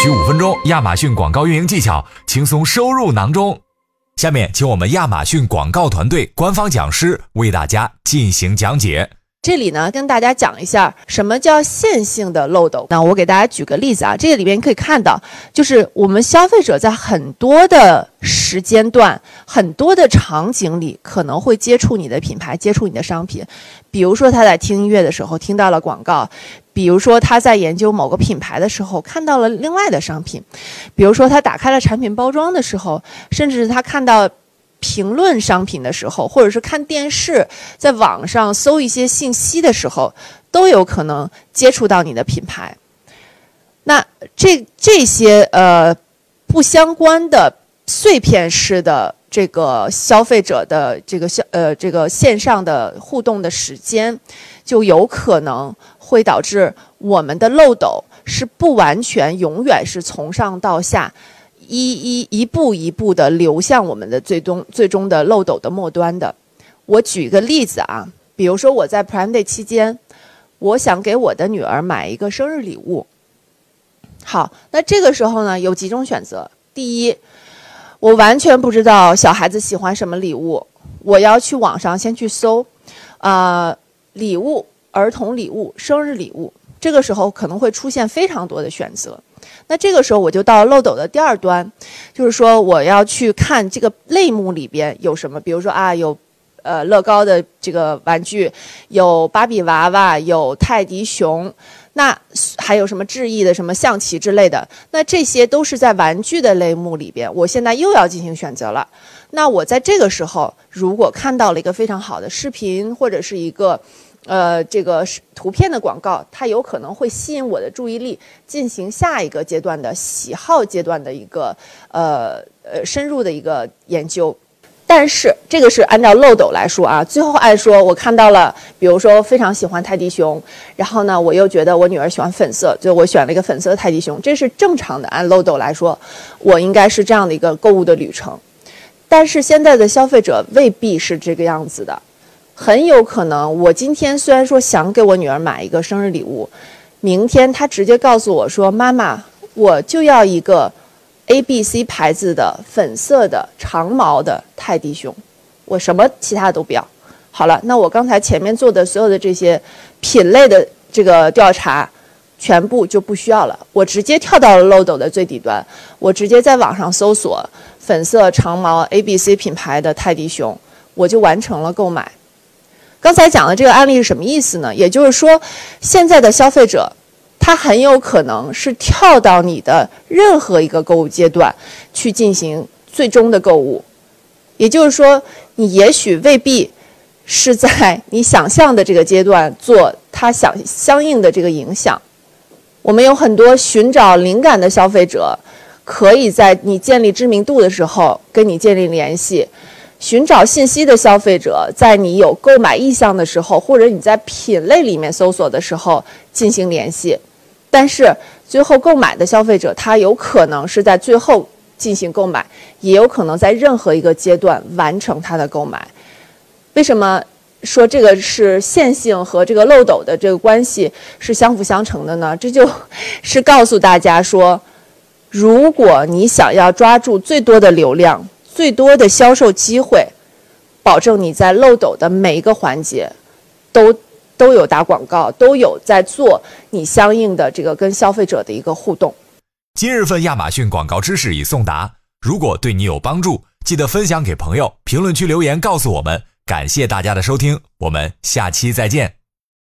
需五分钟，亚马逊广告运营技巧轻松收入囊中。下面，请我们亚马逊广告团队官方讲师为大家进行讲解。这里呢，跟大家讲一下什么叫线性的漏斗。那我给大家举个例子啊，这个里边可以看到，就是我们消费者在很多的时间段、很多的场景里，可能会接触你的品牌，接触你的商品。比如说他在听音乐的时候听到了广告，比如说他在研究某个品牌的时候看到了另外的商品，比如说他打开了产品包装的时候，甚至是他看到。评论商品的时候，或者是看电视，在网上搜一些信息的时候，都有可能接触到你的品牌。那这这些呃不相关的碎片式的这个消费者的这个消呃这个线上的互动的时间，就有可能会导致我们的漏斗是不完全永远是从上到下。一一一步一步的流向我们的最终最终的漏斗的末端的。我举个例子啊，比如说我在 Prime Day 期间，我想给我的女儿买一个生日礼物。好，那这个时候呢，有几种选择。第一，我完全不知道小孩子喜欢什么礼物，我要去网上先去搜，啊，礼物、儿童礼物、生日礼物，这个时候可能会出现非常多的选择。那这个时候我就到漏斗的第二端，就是说我要去看这个类目里边有什么，比如说啊有，呃乐高的这个玩具，有芭比娃娃，有泰迪熊，那还有什么智易的什么象棋之类的，那这些都是在玩具的类目里边，我现在又要进行选择了。那我在这个时候如果看到了一个非常好的视频或者是一个。呃，这个是图片的广告，它有可能会吸引我的注意力，进行下一个阶段的喜好阶段的一个呃呃深入的一个研究。但是这个是按照漏斗来说啊，最后按说我看到了，比如说非常喜欢泰迪熊，然后呢，我又觉得我女儿喜欢粉色，就我选了一个粉色的泰迪熊，这是正常的。按漏斗来说，我应该是这样的一个购物的旅程。但是现在的消费者未必是这个样子的。很有可能，我今天虽然说想给我女儿买一个生日礼物，明天她直接告诉我说：“妈妈，我就要一个 A B C 牌子的粉色的长毛的泰迪熊，我什么其他都不要。”好了，那我刚才前面做的所有的这些品类的这个调查，全部就不需要了。我直接跳到了漏斗的最底端，我直接在网上搜索粉色长毛 A B C 品牌的泰迪熊，我就完成了购买。刚才讲的这个案例是什么意思呢？也就是说，现在的消费者，他很有可能是跳到你的任何一个购物阶段去进行最终的购物。也就是说，你也许未必是在你想象的这个阶段做他想相应的这个影响。我们有很多寻找灵感的消费者，可以在你建立知名度的时候跟你建立联系。寻找信息的消费者，在你有购买意向的时候，或者你在品类里面搜索的时候进行联系，但是最后购买的消费者，他有可能是在最后进行购买，也有可能在任何一个阶段完成他的购买。为什么说这个是线性和这个漏斗的这个关系是相辅相成的呢？这就是告诉大家说，如果你想要抓住最多的流量。最多的销售机会，保证你在漏斗的每一个环节，都都有打广告，都有在做你相应的这个跟消费者的一个互动。今日份亚马逊广告知识已送达，如果对你有帮助，记得分享给朋友，评论区留言告诉我们。感谢大家的收听，我们下期再见。